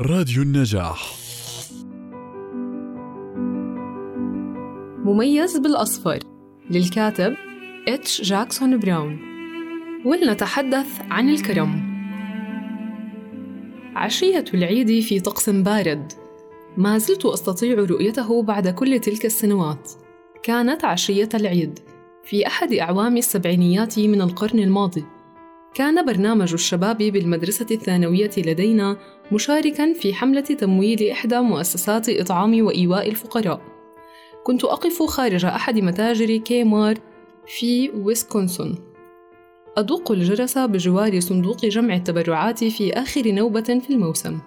راديو النجاح. مميز بالأصفر. للكاتب إتش جاكسون براون. ولنتحدث عن الكرم. عشية العيد في طقس بارد. ما زلت أستطيع رؤيته بعد كل تلك السنوات. كانت عشية العيد في أحد أعوام السبعينيات من القرن الماضي. كان برنامج الشباب بالمدرسة الثانوية لدينا مشاركا في حملة تمويل إحدى مؤسسات إطعام وإيواء الفقراء. كنت أقف خارج أحد متاجر كيمارت في ويسكونسن أدق الجرس بجوار صندوق جمع التبرعات في آخر نوبة في الموسم.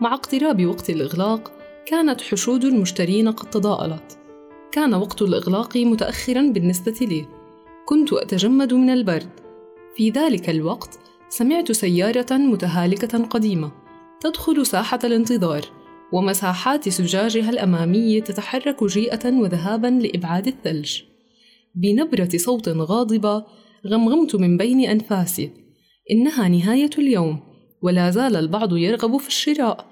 مع اقتراب وقت الإغلاق كانت حشود المشترين قد تضاءلت. كان وقت الإغلاق متأخرا بالنسبة لي. كنت أتجمد من البرد. في ذلك الوقت سمعت سيارة متهالكة قديمة تدخل ساحة الانتظار ومساحات زجاجها الأمامي تتحرك جيئة وذهابا لإبعاد الثلج. بنبرة صوت غاضبة غمغمت من بين أنفاسي. إنها نهاية اليوم ولا زال البعض يرغب في الشراء.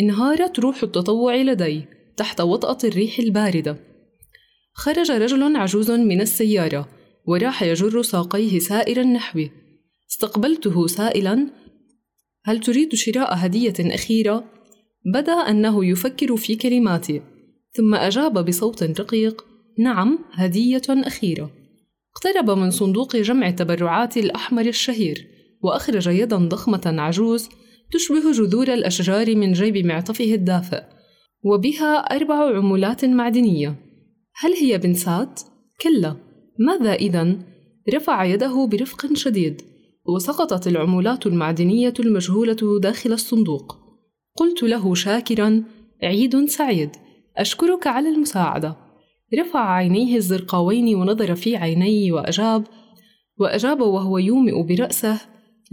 انهارت روح التطوع لدي تحت وطأة الريح الباردة. خرج رجل عجوز من السيارة وراح يجر ساقيه سائرا نحوي استقبلته سائلا هل تريد شراء هدية أخيرة؟ بدأ أنه يفكر في كلماتي ثم أجاب بصوت رقيق نعم هدية أخيرة اقترب من صندوق جمع التبرعات الأحمر الشهير وأخرج يدا ضخمة عجوز تشبه جذور الأشجار من جيب معطفه الدافئ وبها أربع عملات معدنية هل هي بنسات؟ كلا ماذا إذا؟ رفع يده برفق شديد وسقطت العملات المعدنية المجهولة داخل الصندوق. قلت له شاكرا عيد سعيد أشكرك على المساعدة. رفع عينيه الزرقاوين ونظر في عيني وأجاب وأجاب وهو يومئ برأسه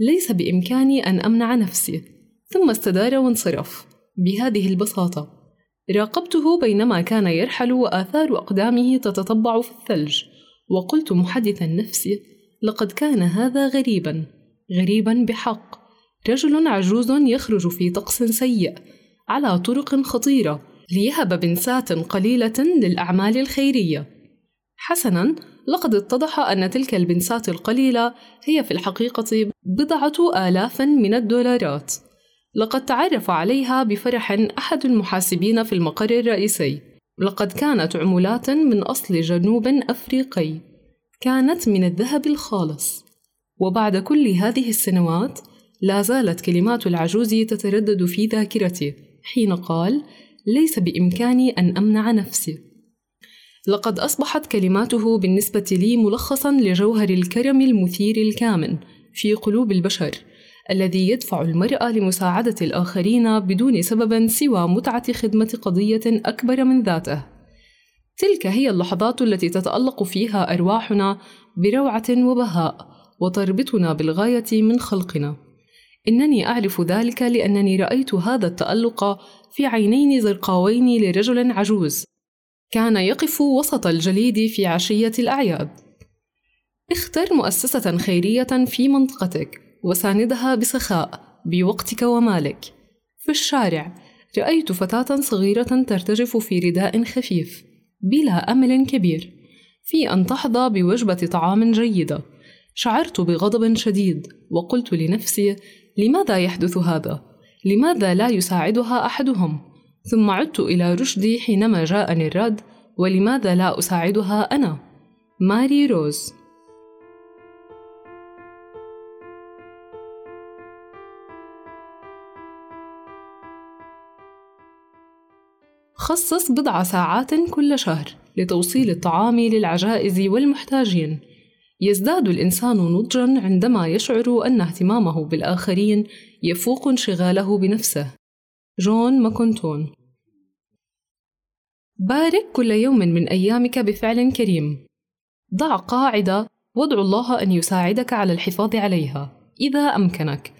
ليس بإمكاني أن أمنع نفسي. ثم استدار وانصرف بهذه البساطة. راقبته بينما كان يرحل وآثار أقدامه تتطبع في الثلج. وقلت محدثا نفسي لقد كان هذا غريبا غريبا بحق. رجل عجوز يخرج في طقس سيء على طرق خطيرة ليهب بنسات قليلة للأعمال الخيرية. حسنا لقد اتضح أن تلك البنسات القليلة هي في الحقيقة بضعة آلاف من الدولارات. لقد تعرف عليها بفرح أحد المحاسبين في المقر الرئيسي. لقد كانت عملات من أصل جنوب أفريقي كانت من الذهب الخالص. وبعد كل هذه السنوات لا زالت كلمات العجوز تتردد في ذاكرتي حين قال ليس بإمكاني أن أمنع نفسي لقد أصبحت كلماته بالنسبة لي ملخصا لجوهر الكرم المثير الكامن في قلوب البشر. الذي يدفع المرأة لمساعدة الآخرين بدون سبب سوى متعة خدمة قضية أكبر من ذاته. تلك هي اللحظات التي تتألق فيها أرواحنا بروعة وبهاء وتربطنا بالغاية من خلقنا. إنني أعرف ذلك لأنني رأيت هذا التألق في عينين زرقاوين لرجل عجوز كان يقف وسط الجليد في عشية الأعياد. اختر مؤسسة خيرية في منطقتك وساندها بسخاء بوقتك ومالك. في الشارع رأيت فتاة صغيرة ترتجف في رداء خفيف بلا أمل كبير في أن تحظى بوجبة طعام جيدة. شعرت بغضب شديد وقلت لنفسي لماذا يحدث هذا؟ لماذا لا يساعدها أحدهم؟ ثم عدت إلى رشدي حينما جاءني الرد ولماذا لا أساعدها أنا؟ ماري روز. خصص بضع ساعات كل شهر لتوصيل الطعام للعجائز والمحتاجين. يزداد الإنسان نضجا عندما يشعر أن اهتمامه بالآخرين يفوق انشغاله بنفسه. جون ماكونتون. بارك كل يوم من أيامك بفعل كريم. ضع قاعدة وادع الله أن يساعدك على الحفاظ عليها. إذا أمكنك.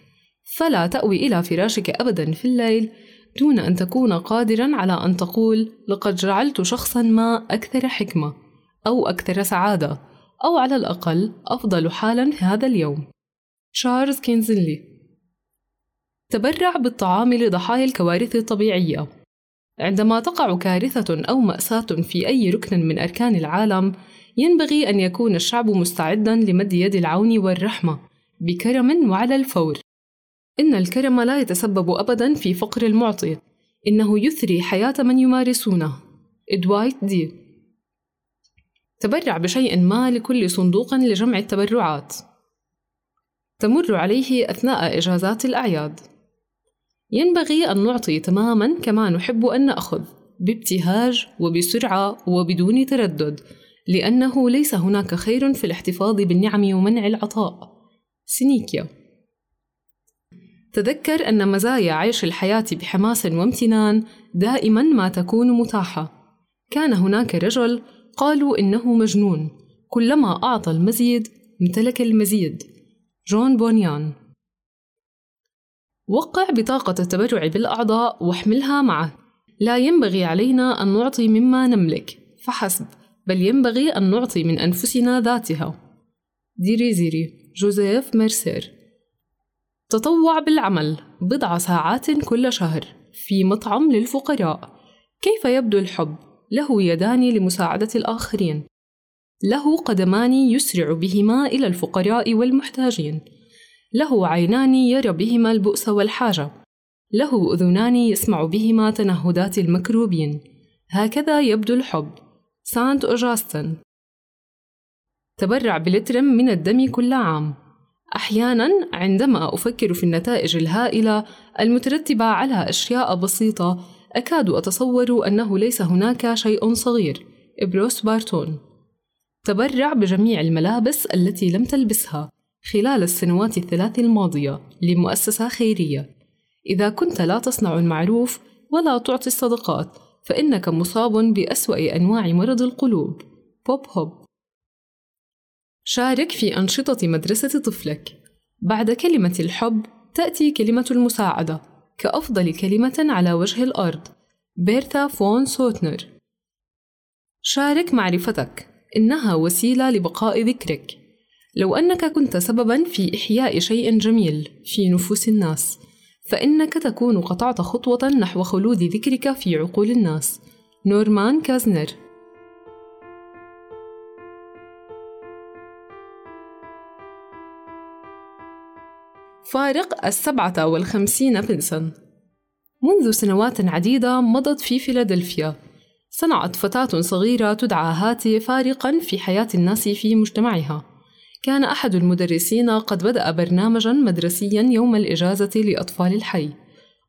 فلا تأوي إلى فراشك ابدا في الليل. دون أن تكون قادرا على أن تقول لقد جعلت شخصا ما أكثر حكمة أو أكثر سعادة أو على الأقل أفضل حالا في هذا اليوم. تشارلز كينزلي. تبرع بالطعام لضحايا الكوارث الطبيعية. عندما تقع كارثة أو مأساة في أي ركن من أركان العالم ينبغي أن يكون الشعب مستعدًا لمد يد العون والرحمة بكرم وعلى الفور. إن الكرم لا يتسبب أبدًا في فقر المعطي. إنه يثري حياة من يمارسونه. إدوايت دي. تبرع بشيء ما لكل صندوق لجمع التبرعات. تمر عليه أثناء إجازات الأعياد. ينبغي أن نعطي تمامًا كما نحب أن نأخذ بابتهاج وبسرعة وبدون تردد لأنه ليس هناك خير في الاحتفاظ بالنعم ومنع العطاء. سينيكيا. تذكر أن مزايا عيش الحياة بحماس وامتنان دائما ما تكون متاحة. كان هناك رجل قالوا إنه مجنون كلما أعطى المزيد امتلك المزيد. جون بونيان. وقع بطاقة التبرع بالأعضاء واحملها معك لا ينبغي علينا أن نعطي مما نملك فحسب بل ينبغي أن نعطي من أنفسنا ذاتها. ديري زيري جوزيف ميرسير. تطوع بالعمل بضع ساعات كل شهر في مطعم للفقراء. كيف يبدو الحب؟ له يدان لمساعدة الآخرين. له قدمان يسرع بهما إلى الفقراء والمحتاجين. له عينان يرى بهما البؤس والحاجة. له أذنان يسمع بهما تنهدات المكروبين. هكذا يبدو الحب. سانت أوجاستن. تبرع بلتر من الدم كل عام. أحيانا عندما أفكر في النتائج الهائلة المترتبة على أشياء بسيطة أكاد أتصور أنه ليس هناك شيء صغير. إبروس بارتون. تبرع بجميع الملابس التي لم تلبسها خلال السنوات الثلاث الماضية لمؤسسة خيرية. إذا كنت لا تصنع المعروف ولا تعطي الصدقات فإنك مصاب بأسوأ أنواع مرض القلوب. بوب هوب. شارك في أنشطة مدرسة طفلك. بعد كلمة الحب تأتي كلمة المساعدة كأفضل كلمة على وجه الأرض. بيرتا فون سوتنر. شارك معرفتك إنها وسيلة لبقاء ذكرك. لو أنك كنت سببًا في إحياء شيء جميل في نفوس الناس فإنك تكون قطعت خطوة نحو خلود ذكرك في عقول الناس. نورمان كازنر. فارق السبعة والخمسين بنسن منذ سنوات عديدة مضت في فيلادلفيا. صنعت فتاة صغيرة تدعى هاتي فارقا في حياة الناس في مجتمعها. كان أحد المدرسين قد بدأ برنامجا مدرسيا يوم الإجازة لأطفال الحي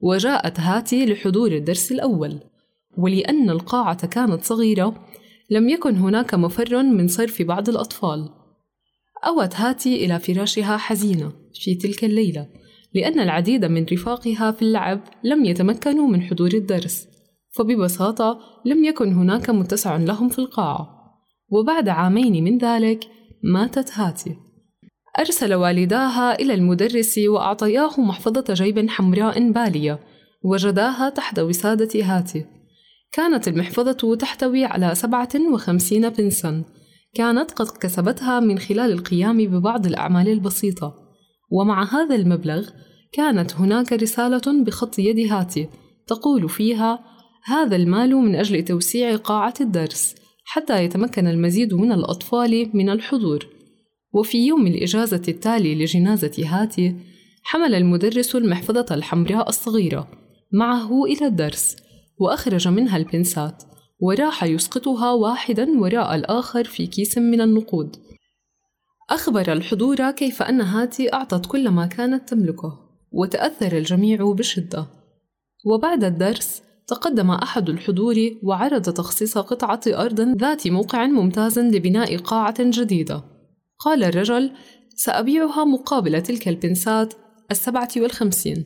وجاءت هاتي لحضور الدرس الأول. ولأن القاعة كانت صغيرة لم يكن هناك مفر من صرف بعض الأطفال. أوت هاتي إلى فراشها حزينة في تلك الليلة لأن العديد من رفاقها في اللعب لم يتمكنوا من حضور الدرس فببساطة لم يكن هناك متسع لهم في القاعة. وبعد عامين من ذلك ماتت هاتي. أرسل والداها إلى المدرس وأعطياه محفظة جيب حمراء بالية وجداها تحت وسادة هاتي. كانت المحفظة تحتوي على سبعة وخمسين بنسا كانت قد كسبتها من خلال القيام ببعض الأعمال البسيطة. ومع هذا المبلغ كانت هناك رسالة بخط يد هاتي تقول فيها هذا المال من أجل توسيع قاعة الدرس حتى يتمكن المزيد من الأطفال من الحضور. وفي يوم الإجازة التالي لجنازة هاتي حمل المدرس المحفظة الحمراء الصغيرة معه إلى الدرس وأخرج منها البنسات وراح يسقطها واحدا وراء الآخر في كيس من النقود. أخبر الحضور كيف أن هاتي أعطت كل ما كانت تملكه وتأثر الجميع بشدة. وبعد الدرس تقدم أحد الحضور وعرض تخصيص قطعة أرض ذات موقع ممتاز لبناء قاعة جديدة. قال الرجل سأبيعها مقابل تلك البنسات السبعة والخمسين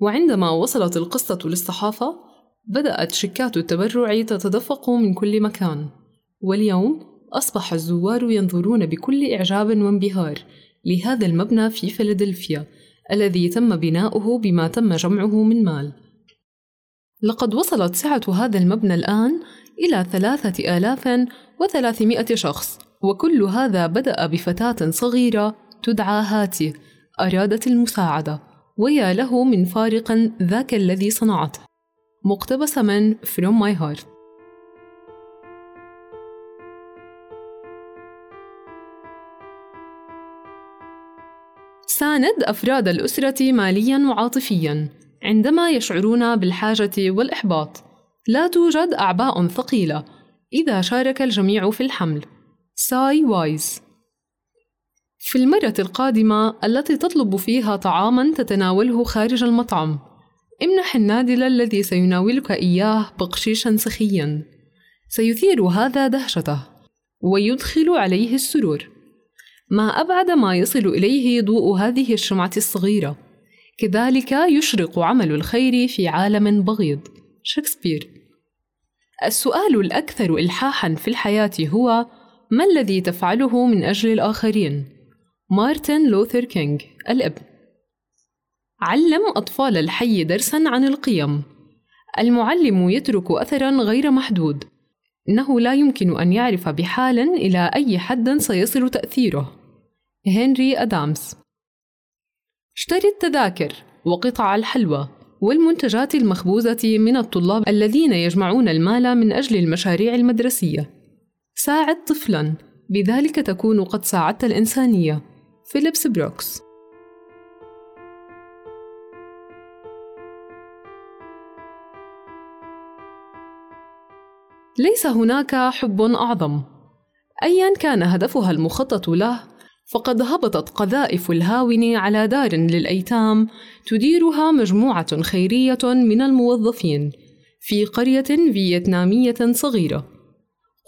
وعندما وصلت القصة للصحافة بدأت شيكات التبرع تتدفق من كل مكان. واليوم أصبح الزوار ينظرون بكل إعجاب وانبهار لهذا المبنى في فيلادلفيا الذي تم بناؤه بما تم جمعه من مال. لقد وصلت سعة هذا المبنى الآن إلى ثلاثة آلاف وثلاثمائة شخص وكل هذا بدأ بفتاة صغيرة تدعى هاتي أرادت المساعدة ويا له من فارق ذاك الذي صنعته. مقتبسة من From My Heart. ساند أفراد الأسرة مالياً وعاطفياً عندما يشعرون بالحاجة والإحباط. لا توجد أعباء ثقيلة. إذا شارك الجميع في الحمل. ساي وايز في المرة القادمة التي تطلب فيها طعاماً تتناوله خارج المطعم. امنح النادل الذي سيناولك إياه بقشيشاً سخياً. سيثير هذا دهشته ويدخل عليه السرور. ما أبعد ما يصل إليه ضوء هذه الشمعة الصغيرة. كذلك يشرق عمل الخير في عالم بغيض. شكسبير. السؤال الأكثر إلحاحًا في الحياة هو: ما الذي تفعله من أجل الآخرين؟ مارتن لوثر كينغ الابن علم أطفال الحي درسًا عن القيم. المعلم يترك أثرًا غير محدود. إنه لا يمكن أن يعرف بحال إلى أي حد سيصل تأثيره. هنري أدامز اشتري التذاكر وقطع الحلوى والمنتجات المخبوزة من الطلاب الذين يجمعون المال من أجل المشاريع المدرسية. ساعد طفلاً، بذلك تكون قد ساعدت الإنسانية. فيليبس بروكس ليس هناك حب أعظم. أيا كان هدفها المخطط له، فقد هبطت قذائف الهاون على دار للأيتام تديرها مجموعة خيرية من الموظفين في قرية فيتنامية صغيرة.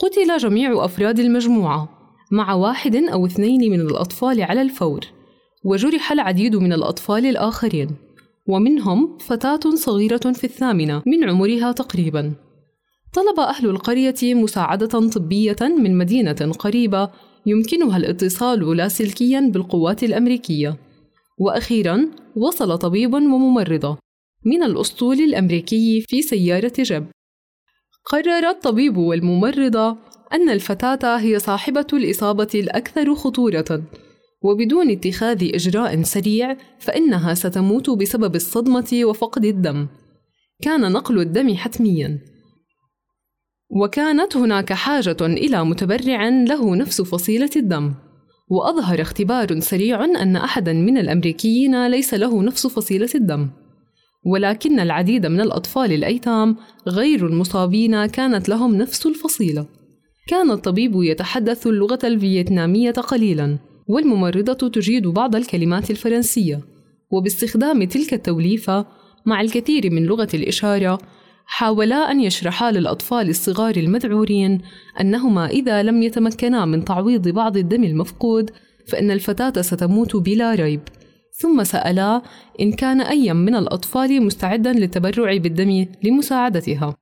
قتل جميع أفراد المجموعة مع واحد أو اثنين من الأطفال على الفور، وجرح العديد من الأطفال الآخرين، ومنهم فتاة صغيرة في الثامنة من عمرها تقريبًا. طلب أهل القرية مساعدة طبية من مدينة قريبة يمكنها الاتصال لاسلكيا بالقوات الأمريكية. وأخيرا وصل طبيب وممرضة من الأسطول الأمريكي في سيارة جب قرر الطبيب والممرضة أن الفتاة هي صاحبة الإصابة الأكثر خطورة وبدون اتخاذ إجراء سريع فإنها ستموت بسبب الصدمة وفقد الدم. كان نقل الدم حتمياً. وكانت هناك حاجة إلى متبرع له نفس فصيلة الدم. وأظهر اختبار سريع أن أحدا من الأمريكيين ليس له نفس فصيلة الدم. ولكن العديد من الأطفال الأيتام غير المصابين كانت لهم نفس الفصيلة. كان الطبيب يتحدث اللغة الفيتنامية قليلا والممرضة تجيد بعض الكلمات الفرنسية. وباستخدام تلك التوليفة مع الكثير من لغة الإشارة حاولا أن يشرحا للأطفال الصغار المذعورين أنهما إذا لم يتمكنا من تعويض بعض الدم المفقود فإن الفتاة ستموت بلا ريب. ثم سألا إن كان أي من الأطفال مستعدا للتبرع بالدم لمساعدتها.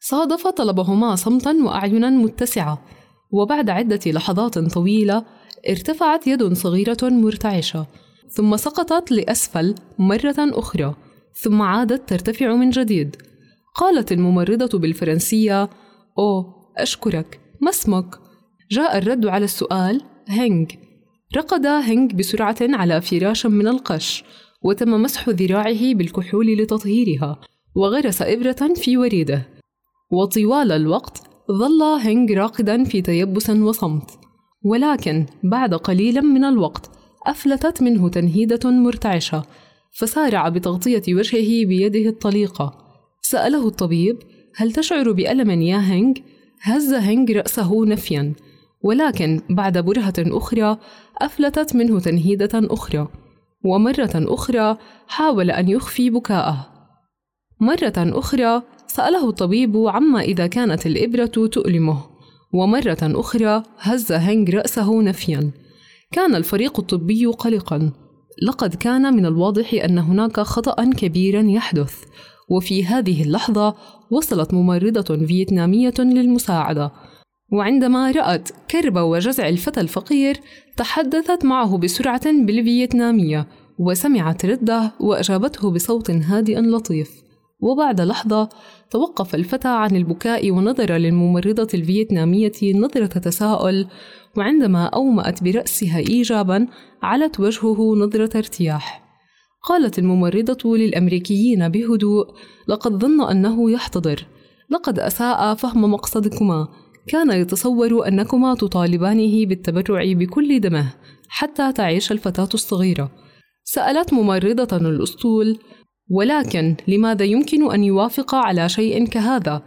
صادف طلبهما صمتا وأعينا متسعة. وبعد عدة لحظات طويلة ارتفعت يد صغيرة مرتعشة. ثم سقطت لأسفل مرة أخرى. ثم عادت ترتفع من جديد. قالت الممرضة بالفرنسية أوه أشكرك ما اسمك؟ جاء الرد على السؤال هينغ رقد هينغ بسرعة على فراش من القش وتم مسح ذراعه بالكحول لتطهيرها وغرس إبرة في وريده. وطوال الوقت ظل هينغ راقدا في تيبس وصمت. ولكن بعد قليل من الوقت أفلتت منه تنهيدة مرتعشة فسارع بتغطية وجهه بيده الطليقة. سأله الطبيب هل تشعر بألم يا هينغ؟ هز هينغ رأسه نفيا. ولكن بعد برهة أخرى أفلتت منه تنهيدة أخرى. ومرة أخرى حاول أن يخفي بكاءه. مرة أخرى سأله الطبيب عما إذا كانت الإبرة تؤلمه. ومرة أخرى هز هينغ رأسه نفيا. كان الفريق الطبي قلقا. لقد كان من الواضح أن هناك خطأ كبيرا يحدث. وفي هذه اللحظة وصلت ممرضة فيتنامية للمساعدة. وعندما رأت كرب وجزع الفتى الفقير تحدثت معه بسرعة بالفيتنامية وسمعت رده وأجابته بصوت هادئ لطيف. وبعد لحظة توقف الفتى عن البكاء ونظر للممرضة الفيتنامية نظرة تساؤل وعندما أومأت برأسها إيجابا علت وجهه نظرة ارتياح. قالت الممرضة للأمريكيين بهدوء لقد ظن أنه يحتضر. لقد أساء فهم مقصدكما. كان يتصور أنكما تطالبانه بالتبرع بكل دمه حتى تعيش الفتاة الصغيرة. سألت ممرضة الأسطول ولكن لماذا يمكن أن يوافق على شيء كهذا؟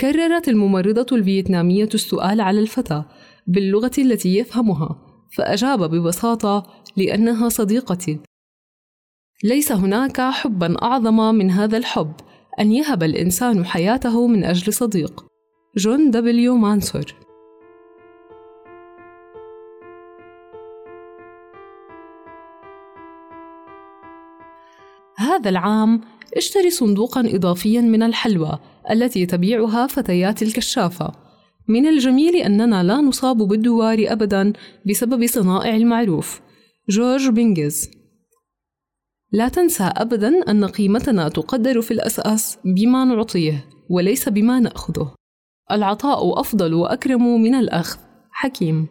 كررت الممرضة الفيتنامية السؤال على الفتى باللغة التي يفهمها فأجاب ببساطة لأنها صديقتي ليس هناك حبا أعظم من هذا الحب أن يهب الإنسان حياته من أجل صديق جون دبليو مانسور هذا العام اشتري صندوقا إضافيا من الحلوى التي تبيعها فتيات الكشافة. من الجميل أننا لا نصاب بالدوار أبدا بسبب صنائع المعروف. جورج بينجز. لا تنسى أبدا أن قيمتنا تقدر في الأساس بما نعطيه وليس بما نأخذه. العطاء أفضل وأكرم من الأخذ. حكيم.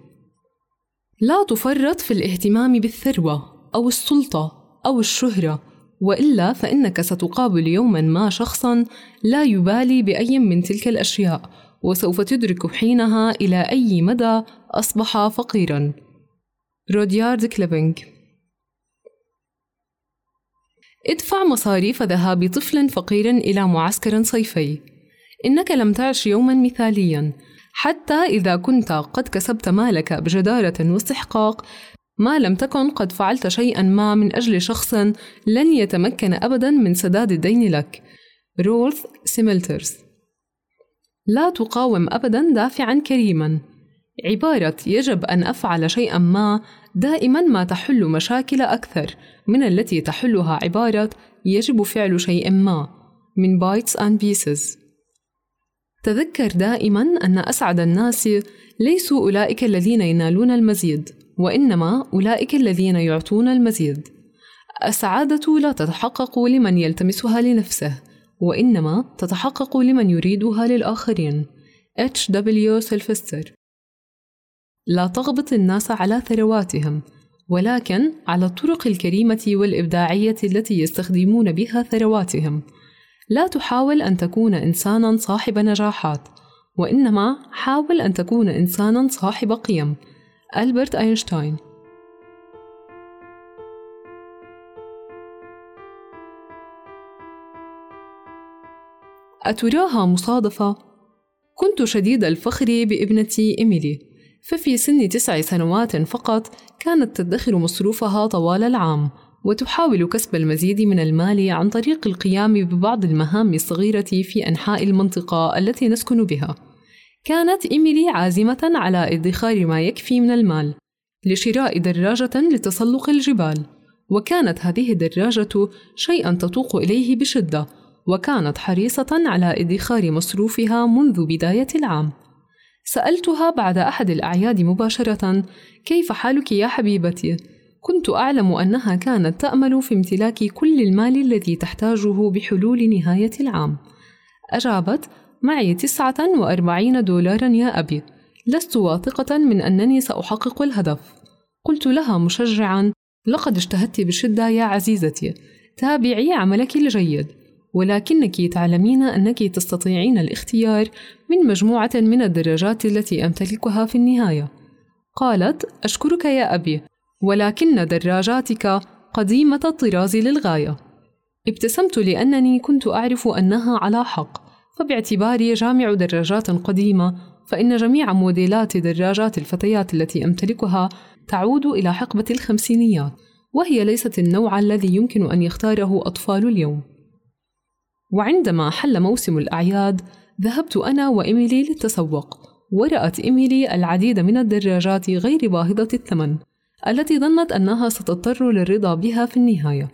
لا تفرط في الاهتمام بالثروة أو السلطة أو الشهرة وإلا فإنك ستقابل يوما ما شخصا لا يبالي بأي من تلك الأشياء وسوف تدرك حينها إلى أي مدى أصبح فقيرا. روديارد كليبنج ادفع مصاريف ذهاب طفل فقير إلى معسكر صيفي. إنك لم تعش يوما مثاليا حتى إذا كنت قد كسبت مالك بجدارة واستحقاق ما لم تكن قد فعلت شيئا ما من أجل شخص لن يتمكن أبدا من سداد الدين لك. رولث سيملترز لا تقاوم أبدا دافعا كريما. عبارة يجب أن أفعل شيئا ما دائما ما تحل مشاكل أكثر. من التي تحلها عبارة يجب فعل شيء ما. من Bits and Pieces تذكر دائما أن أسعد الناس ليسوا أولئك الذين ينالون المزيد. وإنما أولئك الذين يعطون المزيد. السعادة لا تتحقق لمن يلتمسها لنفسه وإنما تتحقق لمن يريدها للآخرين. اتش دبليو سيلفستر لا تغبط الناس على ثرواتهم ولكن على الطرق الكريمة والإبداعية التي يستخدمون بها ثرواتهم. لا تحاول أن تكون إنسانا صاحب نجاحات وإنما حاول أن تكون إنسانا صاحب قيم. ألبرت أينشتاين أتراها مصادفة؟ كنت شديد الفخر بابنتي إيميلي ففي سن تسع سنوات فقط كانت تدخر مصروفها طوال العام وتحاول كسب المزيد من المال عن طريق القيام ببعض المهام الصغيرة في أنحاء المنطقة التي نسكن بها كانت إيميلي عازمة على ادخار ما يكفي من المال لشراء دراجة لتسلق الجبال. وكانت هذه الدراجة شيئا تتوق إليه بشدة وكانت حريصة على ادخار مصروفها منذ بداية العام. سألتها بعد أحد الأعياد مباشرة كيف حالك يا حبيبتي؟ كنت أعلم أنها كانت تأمل في امتلاك كل المال الذي تحتاجه بحلول نهاية العام. أجابت معي تسعة وأربعين دولارا يا أبي. لست واثقة من أنني سأحقق الهدف. قلت لها مشجعا لقد اجتهدت بشدة يا عزيزتي. تابعي عملك الجيد. ولكنك تعلمين أنك تستطيعين الاختيار من مجموعة من الدراجات التي أمتلكها في النهاية. قالت أشكرك يا أبي. ولكن دراجاتك قديمة الطراز للغاية. ابتسمت لأنني كنت أعرف أنها على حق. فباعتباري جامع دراجات قديمة فإن جميع موديلات دراجات الفتيات التي أمتلكها تعود إلى حقبة الخمسينيات وهي ليست النوع الذي يمكن أن يختاره أطفال اليوم. وعندما حل موسم الأعياد ذهبت أنا وإيميلي للتسوق ورأت إيميلي العديد من الدراجات غير باهظة الثمن التي ظنت أنها ستضطر للرضا بها في النهاية.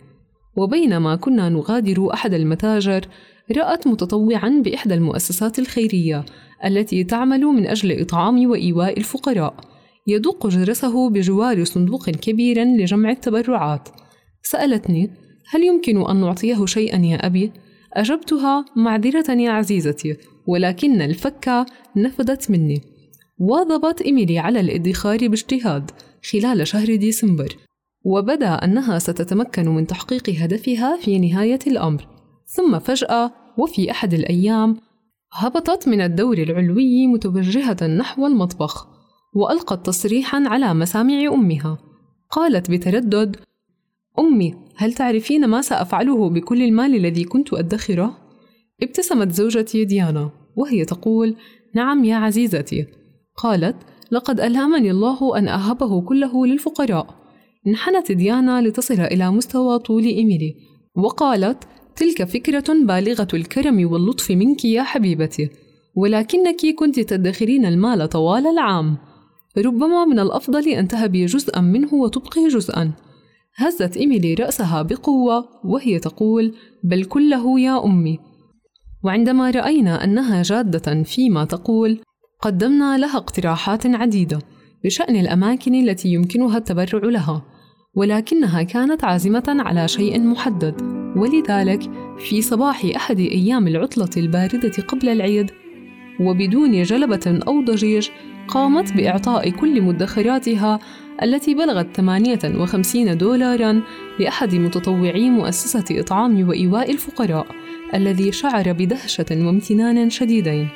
وبينما كنا نغادر أحد المتاجر رأت متطوعا بإحدى المؤسسات الخيرية التي تعمل من أجل إطعام وإيواء الفقراء. يدق جرسه بجوار صندوق كبير لجمع التبرعات. سألتني هل يمكن أن نعطيه شيئا يا أبي؟ أجبتها معذرة يا عزيزتي ولكن الفكة نفدت مني. واظبت إيميلي على الادخار باجتهاد خلال شهر ديسمبر وبدأ أنها ستتمكن من تحقيق هدفها في نهاية الأمر. ثم فجأة وفي أحد الأيام هبطت من الدور العلوي متوجهة نحو المطبخ وألقت تصريحا على مسامع أمها. قالت بتردد أمي هل تعرفين ما سأفعله بكل المال الذي كنت أدخره؟ ابتسمت زوجتي ديانا وهي تقول نعم يا عزيزتي. قالت لقد ألهمني الله أن أهبه كله للفقراء. انحنت ديانا لتصل إلى مستوى طول إيميلي. وقالت تلك فكرة بالغة الكرم واللطف منك يا حبيبتي. ولكنك كنت تدخرين المال طوال العام. ربما من الأفضل أن تهبي جزءا منه وتبقي جزءا. هزت إيميلي رأسها بقوة وهي تقول بل كله يا أمي. وعندما رأينا أنها جادة فيما تقول قدمنا لها اقتراحات عديدة بشأن الأماكن التي يمكنها التبرع لها ولكنها كانت عازمة على شيء محدد. ولذلك في صباح أحد أيام العطلة الباردة قبل العيد وبدون جلبة أو ضجيج قامت بإعطاء كل مدخراتها التي بلغت 58 دولاراً لأحد متطوعي مؤسسة إطعام وإيواء الفقراء الذي شعر بدهشة وامتنان شديدين.